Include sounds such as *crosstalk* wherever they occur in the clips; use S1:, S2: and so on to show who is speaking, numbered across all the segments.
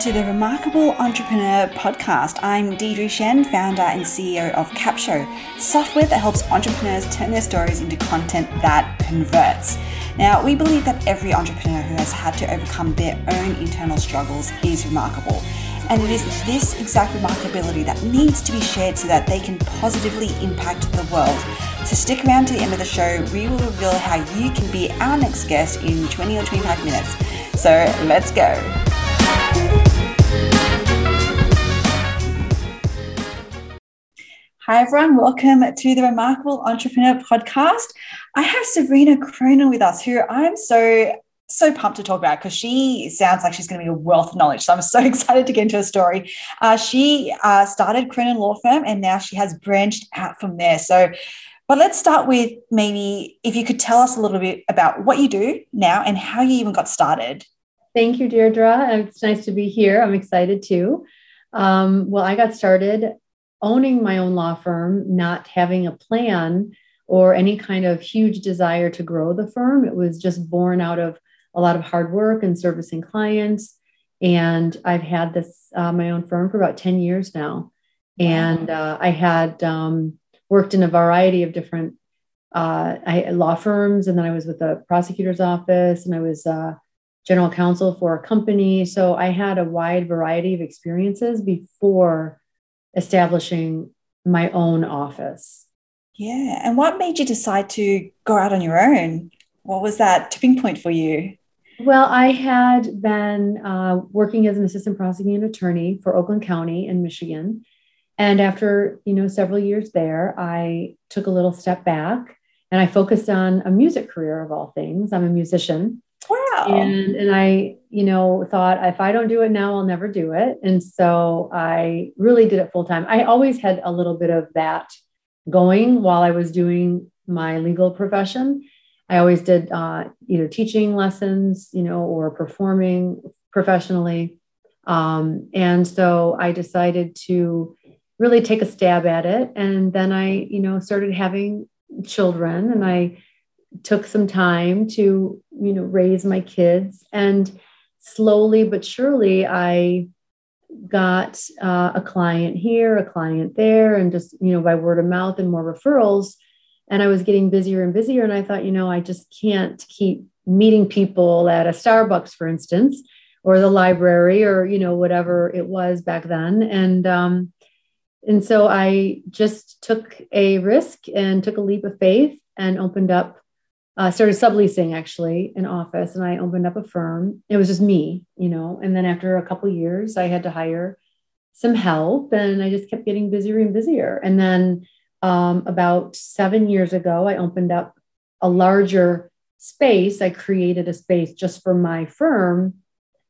S1: to the Remarkable Entrepreneur podcast. I'm Deirdre Tshien, founder and CEO of CapShow, software that helps entrepreneurs turn their stories into content that converts. Now, we believe that every entrepreneur who has had to overcome their own internal struggles is remarkable. And it is this exact remarkability that needs to be shared so that they can positively impact the world. So stick around to the end of the show. We will reveal how you can be our next guest in 20 or 25 minutes. So let's go. Hi, everyone. Welcome to the Remarkable Entrepreneur Podcast. I have Sabrina Cronin with us, who I'm so, so pumped to talk about because she sounds like she's going to be a wealth of knowledge. So I'm so *laughs* excited to get into her story. Uh, she uh, started Cronin Law Firm and now she has branched out from there. So, but let's start with maybe if you could tell us a little bit about what you do now and how you even got started.
S2: Thank you, Deirdre. It's nice to be here. I'm excited too. Um, well, I got started owning my own law firm, not having a plan or any kind of huge desire to grow the firm. It was just born out of a lot of hard work and servicing clients. And I've had this, uh, my own firm for about 10 years now. And uh, I had um, worked in a variety of different uh, I, law firms, and then I was with the prosecutor's office, and I was uh, general counsel for a company. So I had a wide variety of experiences before establishing my own office.
S1: Yeah. And what made you decide to go out on your own? What was that tipping point for you?
S2: Well, I had been uh, working as an assistant prosecuting attorney for Oakland County in Michigan. And after, you know, several years there, I took a little step back and I focused on a music career of all things. I'm a musician.
S1: Wow.
S2: And and I, you know, thought if I don't do it now, I'll never do it. And so I really did it full time. I always had a little bit of that going while I was doing my legal profession. I always did uh, either teaching lessons, you know, or performing professionally. Um, and so I decided to really take a stab at it. And then I, you know, started having children and I took some time to you know raise my kids. And slowly but surely i got uh, a client here a client there and just you know by word of mouth and more referrals. And i was getting busier and busier. And i thought you know i just can't keep meeting people at a starbucks for instance or the library or you know whatever it was back then. And um, and so i just took a risk and took a leap of faith and opened up uh, started subleasing actually an office and I opened up a firm. It was just me, you know. And then after a couple years, I had to hire some help and I just kept getting busier and busier. And then um, about seven years ago, I opened up a larger space. I created a space just for my firm.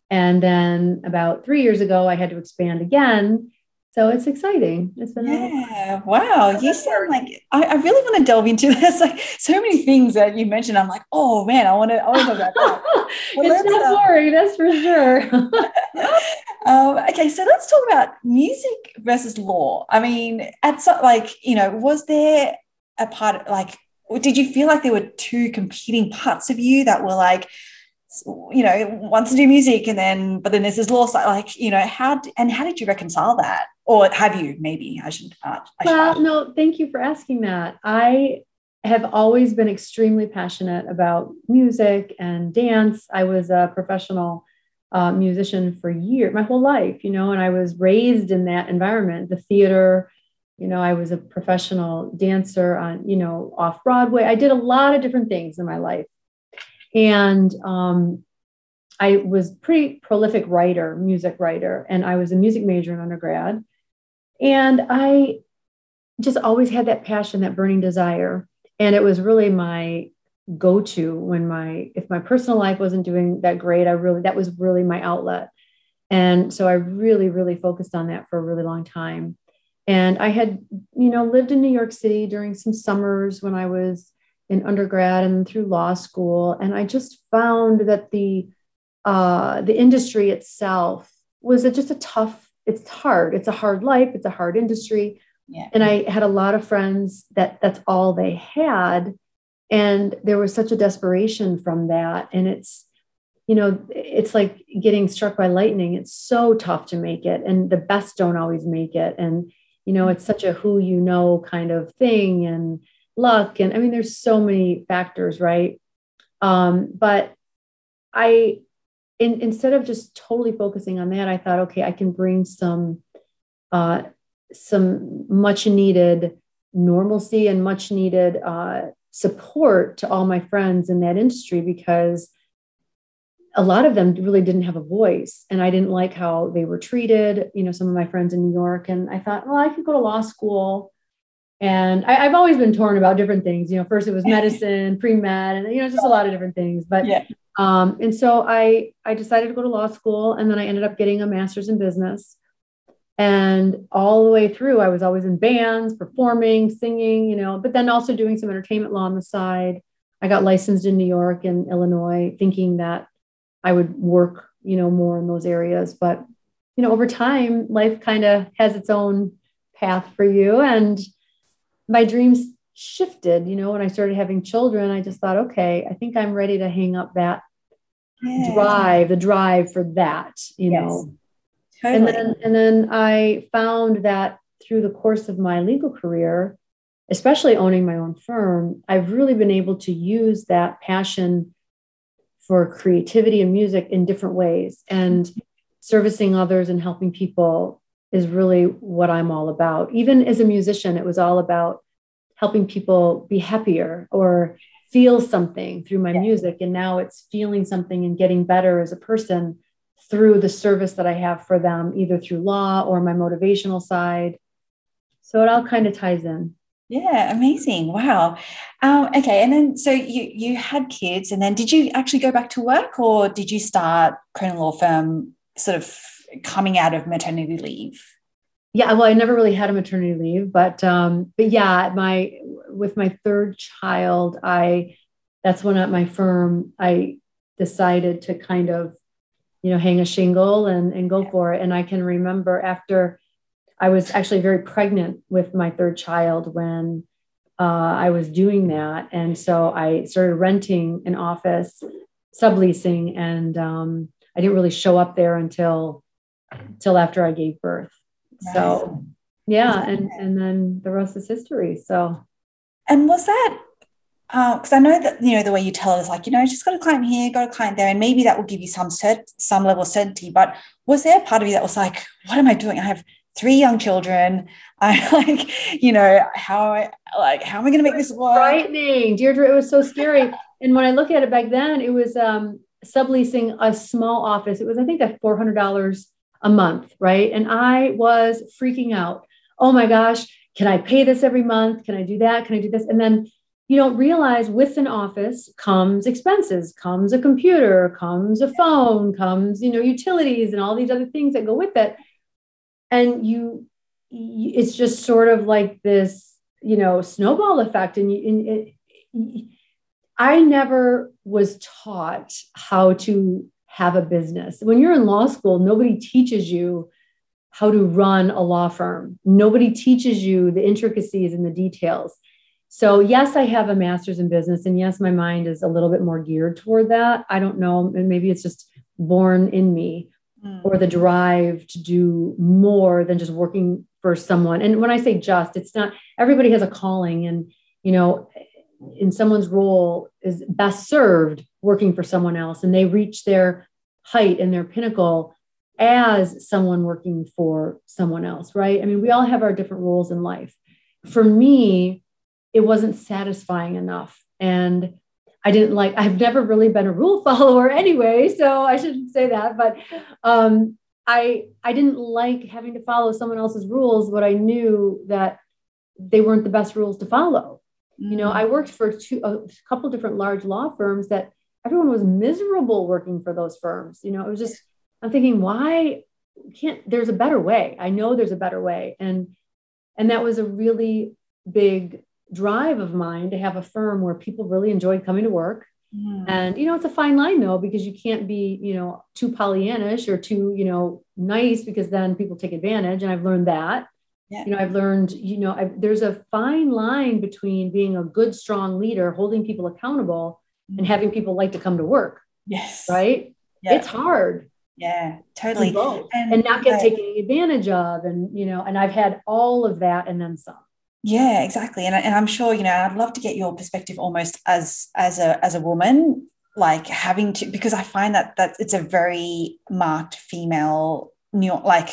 S2: And then about three years ago, I had to expand again so it's exciting. It's been
S1: yeah. Wow. You sound like I, I, really want to delve into *laughs* this. Like so many things that you mentioned. I'm like, oh man, I want to. I want to talk about that. *laughs*
S2: Well, it's not uh, boring, that's for sure. *laughs*
S1: um, okay, so let's talk about music versus law. I mean, at so, like you know, was there a part like? Did you feel like there were two competing parts of you that were like? you know wants to do music and then but then there's this law side like you know how and how did you reconcile that or have you maybe? I should uh,
S2: I well should no thank you for asking that. I have always been extremely passionate about music and dance. I was a professional uh, musician for years my whole life you know and i was raised in that environment. The theater you know i was a professional dancer on you know off broadway. I did a lot of different things in my life. And um, I was pretty prolific writer, music writer, and I was a music major in undergrad. And I just always had that passion, that burning desire. And it was really my go-to when my if my personal life wasn't doing that great, I really that was really my outlet. And so I really, really focused on that for a really long time. And I had, you know, lived in New York City during some summers when I was in undergrad and through law school. And I just found that the uh, the industry itself was a, just a tough it's hard. It's a hard life. It's a hard industry. Yeah. And I had a lot of friends that that's all they had. And there was such a desperation from that. And it's, you know, it's like getting struck by lightning. It's so tough to make it, and the best don't always make it. And, you know, it's such a who you know kind of thing and luck. And I mean, there's so many factors, right? Um, but I, in, instead of just totally focusing on that, I thought, okay, I can bring some, uh, some much needed normalcy and much needed uh, support to all my friends in that industry because a lot of them really didn't have a voice and i didn't like how they were treated you know some of my friends in new york. And i thought well i could go to law school. And I, have always been torn about different things. You know first it was medicine pre-med and you know just a lot of different things. But yeah. Um, and so i i decided to go to law school and then i ended up getting a master's in business and all the way through i was always in bands performing singing you know but then also doing some entertainment law on the side i got licensed in new york and illinois thinking that I would work, you know, more in those areas. But, you know, over time, life kind of has its own path for you. And my dreams shifted, you know, when I started having children, I just thought, okay, I think I'm ready to hang up that yeah. drive, the drive for that, you yes. know. Totally. And then and then I found that through the course of my legal career, especially owning my own firm, I've really been able to use that passion for creativity and music in different ways. And mm-hmm. servicing others and helping people is really what I'm all about. Even as a musician, it was all about helping people be happier or feel something through my music. And now it's feeling something and getting better as a person through the service that I have for them, either through law or my motivational side. So it all kind of ties in.
S1: Yeah, amazing. Wow. Um, okay, and then so you you had kids, and then did you actually go back to work, or did you start Cronin Law Firm sort of coming out of maternity leave?
S2: Yeah, well, I never really had a maternity leave, but um, but yeah, my with my third child, I that's when at my firm I decided to kind of you know hang a shingle and and go for it. And I can remember after I was actually very pregnant with my third child when uh, I was doing that. And so I started renting an office, subleasing, and um, I didn't really show up there until until after I gave birth. So yeah, and and then the rest is history. So
S1: and was that uh because uh, I know that you know the way you tell it is like you know just got a client here, got a client there, and maybe that will give you some cert, some level of certainty. But was there a part of you that was like, what am I doing? I have three young children. *laughs* I like, you know, how I like how am I going to make this work?
S2: Frightening, Deirdre. It was so scary. *laughs* and when I look at it back then, it was um, subleasing a small office. It was, I think, at four hundred dollars a month, right? And I was freaking out. Oh my gosh, can I pay this every month? Can I do that? Can I do this? And then you don't realize with an office comes expenses, comes a computer, comes a phone, comes you know utilities and all these other things that go with it and you it's just sort of like this you know snowball effect and, you, and it, i never was taught how to have a business when you're in law school nobody teaches you how to run a law firm nobody teaches you the intricacies and the details so yes i have a master's in business and yes my mind is a little bit more geared toward that i don't know and maybe it's just born in me mm. or the drive to do more than just working for someone. And when I say just, it's not everybody has a calling and you know in someone's role is best served working for someone else and they reach their height and their pinnacle as someone working for someone else, right? I mean, we all have our different roles in life. For me, it wasn't satisfying enough. And I didn't like, I've never really been a rule *laughs* follower anyway, so I shouldn't say that, but um, I I didn't like having to follow someone else's rules, but I knew that they weren't the best rules to follow. Mm-hmm. You know, I worked for two a couple different large law firms that everyone was miserable working for those firms. You know, it was just I'm thinking, why can't there's a better way? I know there's a better way. And and that was a really big drive of mine to have a firm where people really enjoyed coming to work. Mm. And you know, it's a fine line though, because you can't be, you know, too Pollyannish or too, you know, nice because then people take advantage. And I've learned that. Yeah. You know, I've learned, you know, I've, there's a fine line between being a good, strong leader, holding people accountable. And having mm-hmm. people like to come to work.
S1: Yes.
S2: Right. it's hard.
S1: Yeah, totally.
S2: And, and, not get taken advantage of. And, you know, and I've had all of that and then some.
S1: Yeah, exactly. And, and I'm sure, you know, I'd love to get your perspective almost as as a as a woman, like having to because I find that that it's a very marked female new like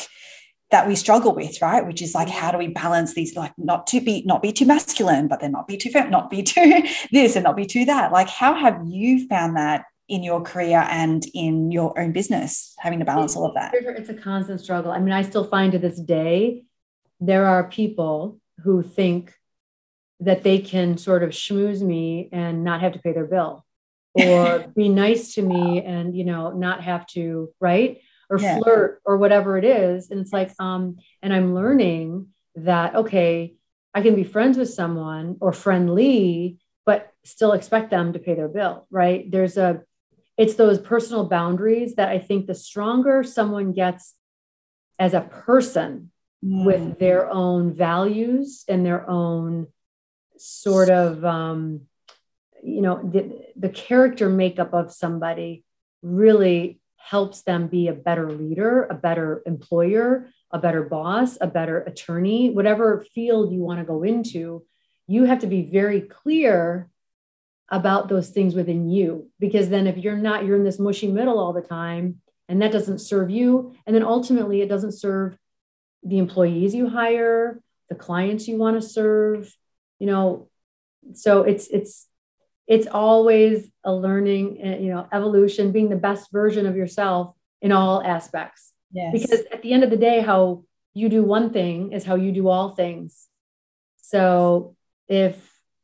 S1: that we struggle with, right? Which is like, mm. how do we balance these, like, not to be, not be too masculine, but then not be too, not be too *laughs* this and not be too that. Like, how have you found that in your career and in your own business, having to balance all of that?
S2: It's a constant struggle. I mean, I still find to this day, there are people who think that they can sort of schmooze me and not have to pay their bill or *laughs* be nice to me and, you know, not have to, right? Or yeah. flirt or whatever it is and it's like um and i'm learning that okay i can be friends with someone or friendly but still expect them to pay their bill right there's a it's those personal boundaries that i think the stronger someone gets as a person mm. with their own values and their own sort of um you know the, the character makeup of somebody really helps them be a better leader, a better employer, a better boss, a better attorney, whatever field you want to go into, you have to be very clear about those things within you. Because then if you're not, you're in this mushy middle all the time, and that doesn't serve you. And then ultimately, it doesn't serve the employees you hire, the clients you want to serve, you know. So it's, it's, it's always a learning, eh, you know, evolution, being the best version of yourself in all aspects. Yes. Because at the end of the day, how you do one thing is how you do all things. So if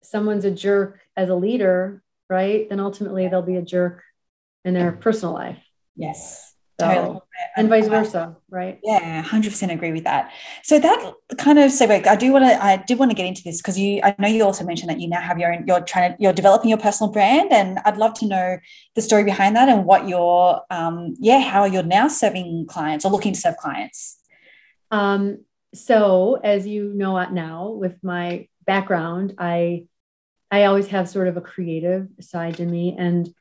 S2: someone's a jerk as a leader, right, then ultimately they'll be a jerk in their personal life.
S1: Yes.
S2: So, totally. and vice versa, right?
S1: Yeah, hundred percent agree with that. So that kind of segue. I do want to. I did want to get into this because you. I know you also mentioned that you now have your own. You're trying to. You're developing your personal brand, and I'd love to know the story behind that and what you're. Um, yeah, how you're now serving clients or looking to serve clients.
S2: Um. So as you know now, with my background, I, I always have sort of a creative side to me, and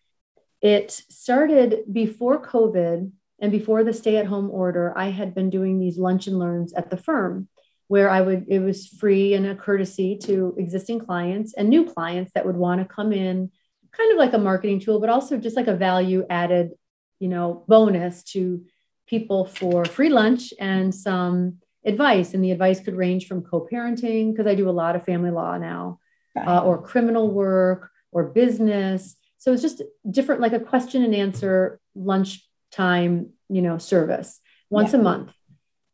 S2: it started before COVID and before the stay at home order, I had been doing these lunch and learns at the firm where I would, it was free and a courtesy to existing clients and new clients that would want to come in, kind of like a marketing tool, but also just like a value added, you know, bonus to people for free lunch and some advice. And the advice could range from co parenting, because I do a lot of family law now, uh, or criminal work or business. So it's just different, like a question and answer lunch time, you know, service once yeah. a month.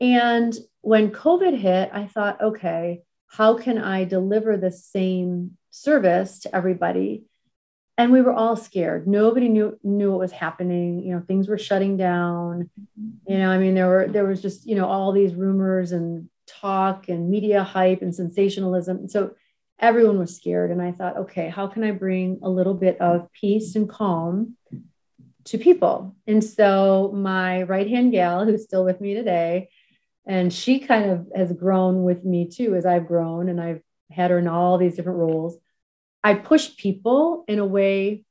S2: And when COVID hit, I thought, okay, how can I deliver the same service to everybody? And we were all scared. Nobody knew knew what was happening. You know, things were shutting down. You know, I mean, there were there was just you know all these rumors and talk and media hype and sensationalism. So everyone was scared. And I thought, okay, how can I bring a little bit of peace and calm to people. And so my right hand gal, who's still with me today, and she kind of has grown with me too as I've grown and I've had her in all these different roles. I push people in a way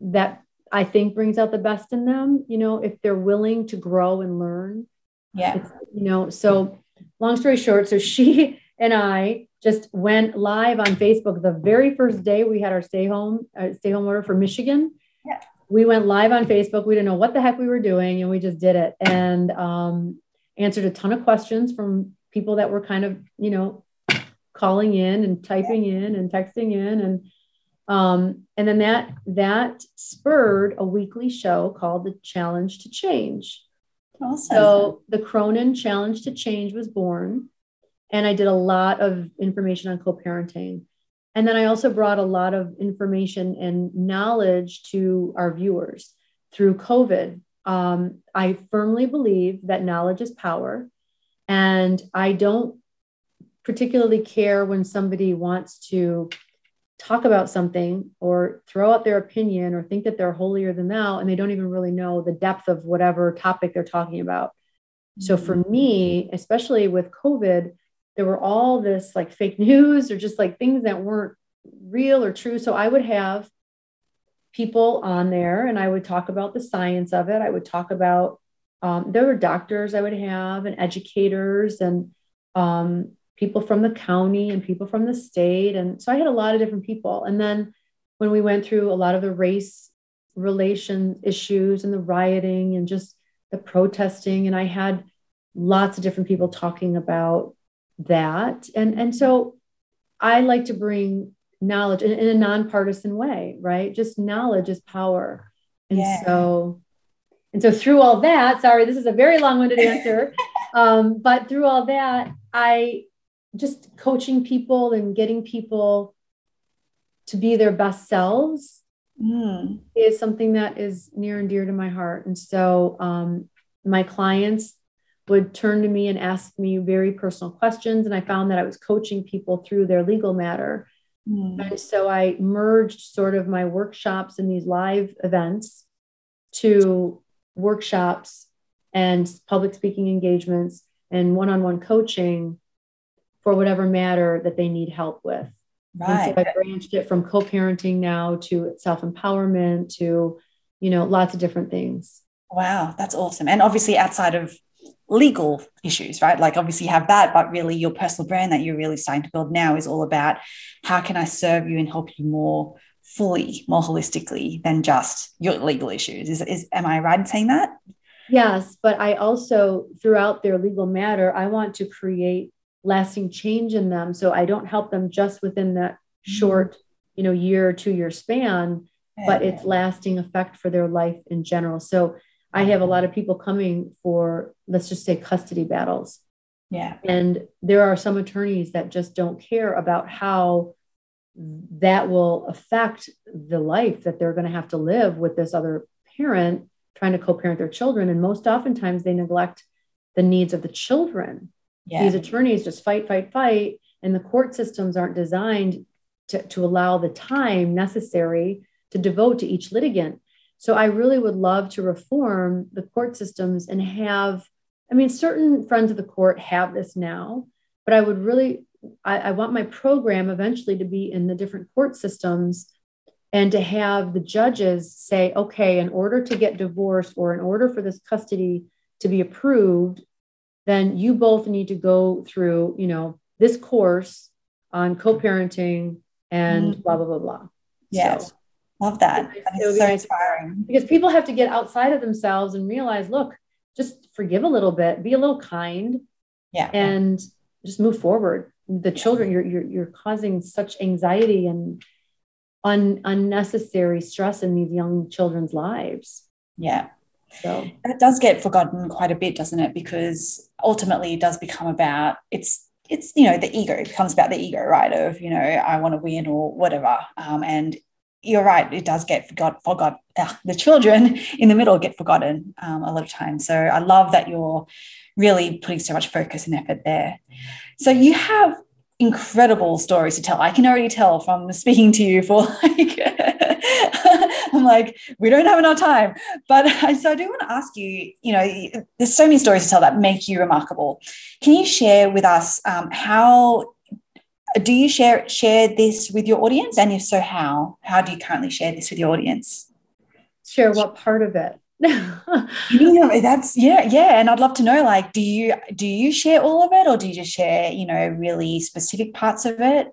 S2: that I think brings out the best in them, you know, if they're willing to grow and learn.
S1: Yeah.
S2: you know, so long story short, so she *laughs* and I just went live on Facebook the very first day we had our stay home, uh, stay home order for Michigan. Yeah we went live on Facebook. We didn't know what the heck we were doing, and we just did it and um, answered a ton of questions from people that were kind of, you know, calling in and typing in and texting in, and um, and then that that spurred a weekly show called the Challenge to Change. Awesome. So the Cronin Challenge to Change was born, and I did a lot of information on co-parenting. And then I also brought a lot of information and knowledge to our viewers through COVID. Um, I firmly believe that knowledge is power. And I don't particularly care when somebody wants to talk about something or throw out their opinion or think that they're holier than thou and they don't even really know the depth of whatever topic they're talking about. So for mm-hmm. me, especially with COVID, there were all this like fake news or just like things that weren't real or true. So I would have people on there and I would talk about the science of it. I would talk about, um, there were doctors I would have and educators and um, people from the county and people from the state. And so I had a lot of different people. And then when we went through a lot of the race relation issues and the rioting and just the protesting, and I had lots of different people talking about that. And, and so I like to bring knowledge in, in a nonpartisan way, right? Just knowledge is power. And yeah. so, and so through all that, sorry, this is a very long-winded *laughs* answer. um, but through all that, I just coaching people and getting people to be their best selves mm. is something that is near and dear to my heart. And so um, my clients would turn to me and ask me very personal questions. And I found that I was coaching people through their legal matter. Mm. And so I merged sort of my workshops and these live events to workshops and public speaking engagements and one on one coaching for whatever matter that they need help with. Right. And so I branched it from co parenting now to self empowerment to, you know, lots of different things.
S1: Wow, that's awesome. And obviously, outside of legal issues, right? Like obviously you have that, but really your personal brand that you're really starting to build now is all about how can I serve you and help you more fully, more holistically than just your legal issues. Is, is am I right in saying that?
S2: Yes, but I also throughout their legal matter, I want to create lasting change in them. So I don't help them just within that mm-hmm. short, you know, year or two year span, but it's lasting effect for their life in general. So I have a lot of people coming for, let's just say, custody battles.
S1: Yeah.
S2: And there are some attorneys that just don't care about how that will affect the life that they're going to have to live with this other parent trying to co parent their children. And most oftentimes they neglect the needs of the children. Yeah. These attorneys just fight, fight, fight. And the court systems aren't designed to, to allow the time necessary to devote to each litigant. So I really would love to reform the court systems and have, I mean, certain friends of the court have this now, but I would really, I, I want my program eventually to be in the different court systems and to have the judges say, okay, in order to get divorced or in order for this custody to be approved, then you both need to go through, you know, this course on co-parenting and mm-hmm. blah blah blah blah.
S1: Yes. So, Love that. That is so inspiring.
S2: Because people have to get outside of themselves and realize, look, just forgive a little bit, be a little kind.
S1: Yeah.
S2: And just move forward. The children, you're you're you're causing such anxiety and un, unnecessary stress in these young children's lives.
S1: Yeah. So that does get forgotten quite a bit, doesn't it? Because ultimately it does become about it's it's you know the ego it becomes about the ego right of you know i want to win or whatever um, and you're right, it does get forgot, forgot. Uh, the children in the middle get forgotten um, a lot of times. So I love that you're really putting so much focus and effort there. So you have incredible stories to tell. I can already tell from speaking to you for *laughs* like, I'm like, we don't have enough time. But *laughs* so I do want to ask you, you know, there's so many stories to tell that make you remarkable. Can you share with us um, how do you share share this with your audience? And if so how? How do you currently share this with your audience?
S2: Share what part of it? *laughs*
S1: You know, that's yeah yeah. And i'd love to know like do you do you share all of it or do you just share you know really specific parts of it?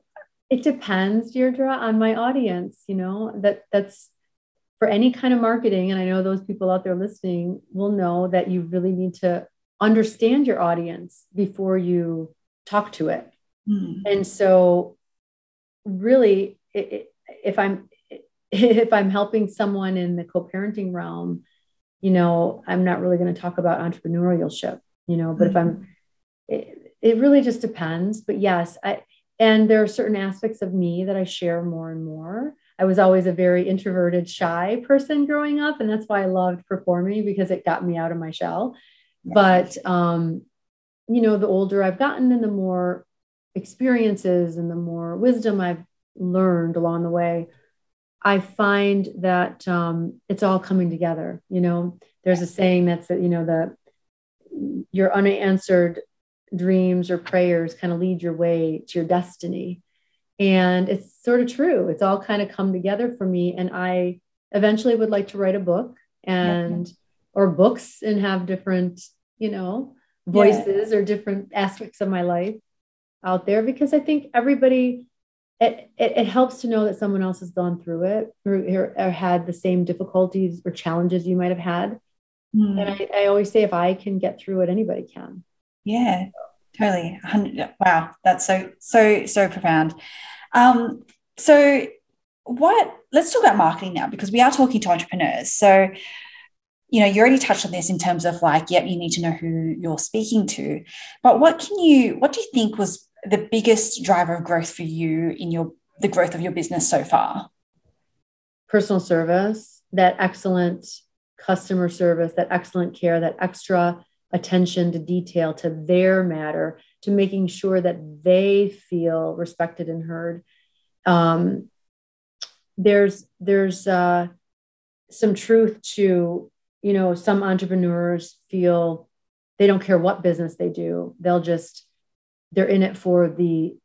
S2: It depends deirdre on my audience you know that that's for any kind of marketing and i know those people out there listening will know that you really need to understand your audience before you talk to it Mm. And so, really, if I'm *laughs* if I'm helping someone in the co-parenting realm, you know, I'm not really going to talk about entrepreneurship, you know. But mm. if I'm, it, it really just depends. But yes, I and there are certain aspects of me that I share more and more. I was always a very introverted, shy person growing up, and that's why I loved performing because it got me out of my shell. But um, you know, the older I've gotten and the more experiences and the more wisdom I've learned along the way, I find that um, it's all coming together. You know, there's a saying that's that, you know, the your unanswered dreams or prayers kind of lead your way to your destiny. And it's sort of true. It's all kind of come together for me. And I eventually would like to write a book and yeah. or books and have different, you know, voices yeah. or different aspects of my life out there because I think everybody it, it, it, helps to know that someone else has gone through it or, or, had the same difficulties or challenges you might have had. Mm. And I, I, always say, if I can get through it, anybody can.
S1: Yeah, totally. Wow, that's so so so profound. Um, so, what? Let's talk about marketing now because we are talking to entrepreneurs. So, you know, you already touched on this in terms of like, yep, you need to know who you're speaking to. But what can you? What do you think was the biggest driver of growth for you in your the growth of your business so far?
S2: Personal service, that excellent customer service, that excellent care, that extra attention to detail to their matter, to making sure that they feel respected and heard. Um, there's there's uh, some truth to you know some entrepreneurs feel they don't care what business they do; they'll just they're in it for the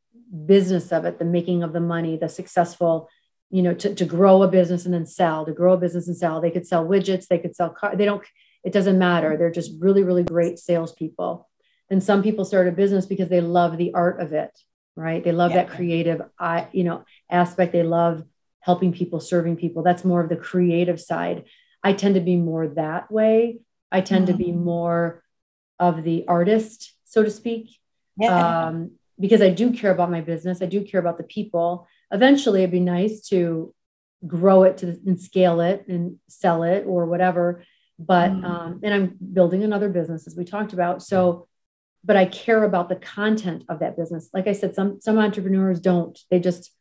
S2: business of it, the making of the money, the successful, you know, to, to grow a business and then sell, to grow a business and sell. They could sell widgets, they could sell car, they don't, it doesn't matter. They're just really, really great salespeople. And some people start a business because they love the art of it, right? They love yeah. that creative, I, you know, aspect. They love helping people, serving people. That's more of the creative side. I tend to be more that way. I tend mm-hmm. to be more of the artist, so to speak yeah. um, because I do care about my business. I do care about the people. Eventually, it'd be nice to grow it to and scale it and sell it or whatever. But mm. um, and I'm building another business as we talked about. So, but I care about the content of that business. Like I said, some some entrepreneurs don't. They just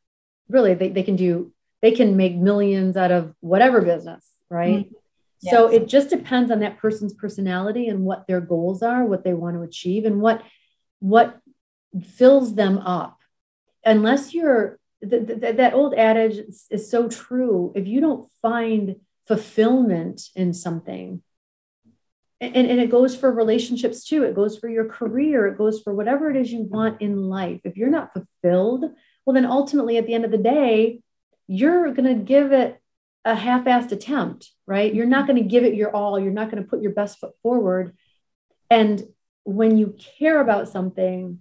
S2: really they, they can do they can make millions out of whatever business, right? Mm. Yes. So it just depends on that person's personality and what their goals are, what they want to achieve, and what what fills them up. Unless you're th- th- that old adage is, so true if you don't find fulfillment in something and, and it goes for relationships too it goes for your career it goes for whatever it is you want in life. If you're not fulfilled well then ultimately at the end of the day you're going to give it a half-assed attempt right? You're not going to give it your all you're not going to put your best foot forward. And when you care about something,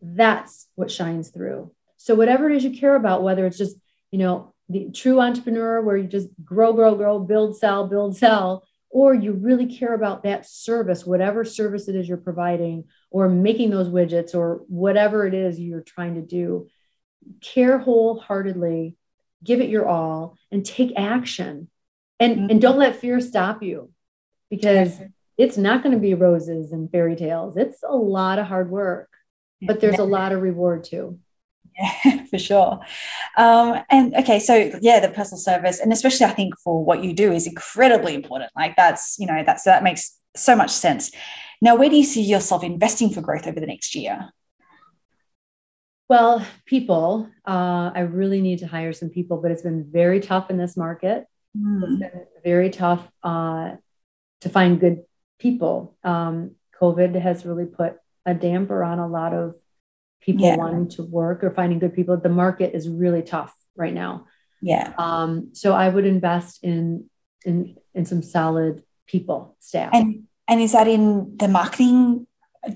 S2: that's what shines through. So whatever it is you care about, whether it's just, you know, the true entrepreneur where you just grow, grow, grow, build, sell, build, sell, or you really care about that service, whatever service it is you're providing, or making those widgets, or whatever it is you're trying to do, care wholeheartedly, give it your all, and take action. And, mm-hmm. and don't let fear stop you because it's not going to be roses and fairy tales. It's a lot of hard work, but there's a lot of reward too.
S1: Yeah, *laughs* for sure. Um, and okay, so yeah, the personal service, and especially I think for what you do is incredibly important. Like that's, you know, that's that makes so much sense. Now, where do you see yourself investing for growth over the next year?
S2: Well, people, uh, I really need to hire some people, but it's been very tough in this market. Mm. It's been very tough uh, to find good people. Um, COVID has really put a damper on a lot of people yeah. wanting to work or finding good people. The market is really tough right now.
S1: Yeah.
S2: Um, so I would invest in in in some solid people staff.
S1: And and is that in the marketing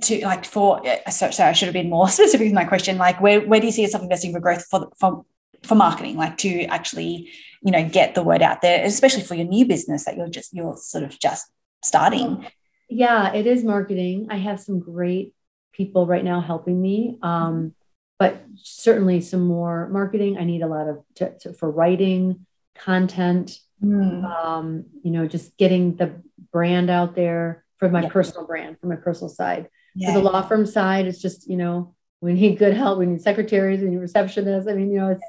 S1: to like for uh, sorry, sorry I should have been more *laughs* specific with my question. Like where where do you see yourself investing for growth for for for marketing, like to actually, you know, get the word out there, especially for your new business that you're just you're sort of just starting?
S2: Yeah, it is marketing. I have some great people right now helping me. Um, but certainly some more marketing. I need a lot of to, for writing content. Mm. Um, you know, just getting the brand out there for my yeah. personal brand, for my personal side. Yeah. For the law firm side, it's just you know we need good help. We need secretaries, we need receptionists. I mean, you know, it's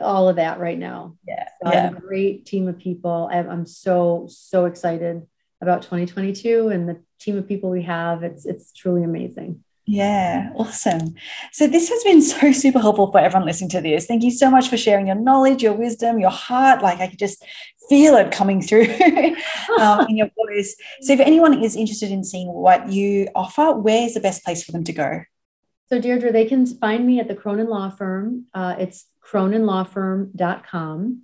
S2: all of that right now.
S1: Yeah,
S2: so yeah. I have a great team of people. I'm so so excited about 2022 and the team of people we have. It's it's truly amazing.
S1: Yeah, awesome. So this has been so super helpful for everyone listening to this. Thank you so much for sharing your knowledge, your wisdom, your heart. Like I could just feel it coming through *laughs* um, in your voice. So if anyone is interested in seeing what you offer, where's the best place for them to go?
S2: So Deirdre, they can find me at the Cronin Law Firm. Uh, it's croninlawfirm.com.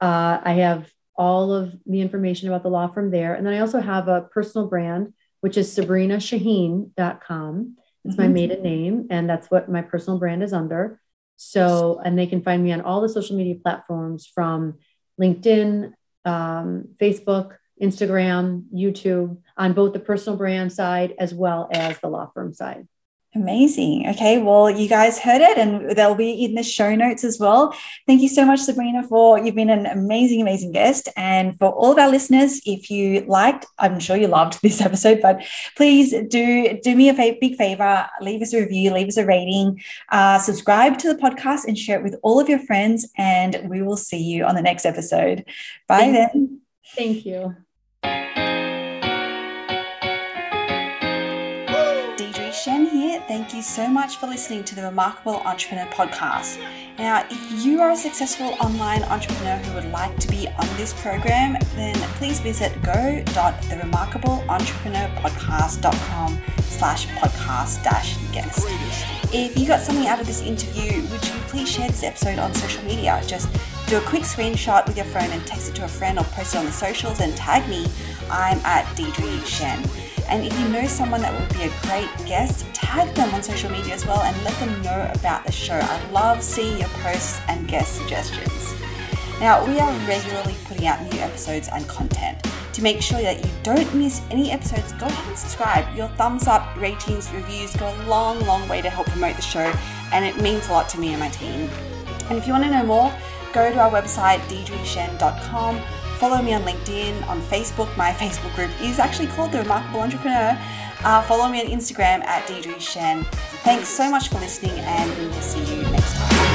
S2: Uh, I have all of the information about the law firm there. And then I also have a personal brand, which is sabrinashaheen.com. It's mm-hmm. my maiden name, and that's what my personal brand is under. So, and they can find me on all the social media platforms from LinkedIn, um, Facebook, Instagram, YouTube, on both the personal brand side as well as the law firm side.
S1: Amazing. Okay. Well, you guys heard it and they'll be in the show notes as well. Thank you so much, Sabrina, for you've been an amazing, amazing guest. And for all of our listeners, if you liked, I'm sure you loved this *laughs* episode, but please do do me a big favor, leave us a review, leave us a rating, uh, subscribe to the podcast and share it with all of your friends. And we will see you on the next episode. Bye
S2: Thank
S1: then.
S2: You. Thank you.
S1: Thank you so much for listening to the Remarkable Entrepreneur podcast. Now, if you are a successful online entrepreneur who would like to be on this program, then please visit go.theremarkableentrepreneur.podcast.com slash podcast dash guest. If you got something out of this interview, would you please share this episode on social media? Just do a quick screenshot with your phone and text it to a friend or post it on the socials and tag me. I'm at Deirdre Tshien. And if you know someone that would be a great guest, tag them on social media as well and let them know about the show. I love seeing your posts and guest suggestions. Now, we are regularly putting out new episodes and content. To make sure that you don't miss any episodes, go ahead and subscribe. Your thumbs up, ratings, reviews go a long, long way to help promote the show, and it means a lot to me and my team. And if you want to know more, go to our website, deirdretshien.com follow me on LinkedIn, on Facebook. My Facebook group is actually called The Remarkable Entrepreneur. Uh, follow me on Instagram at Deirdre Tshien. Thanks so much for listening, and we will see you next time.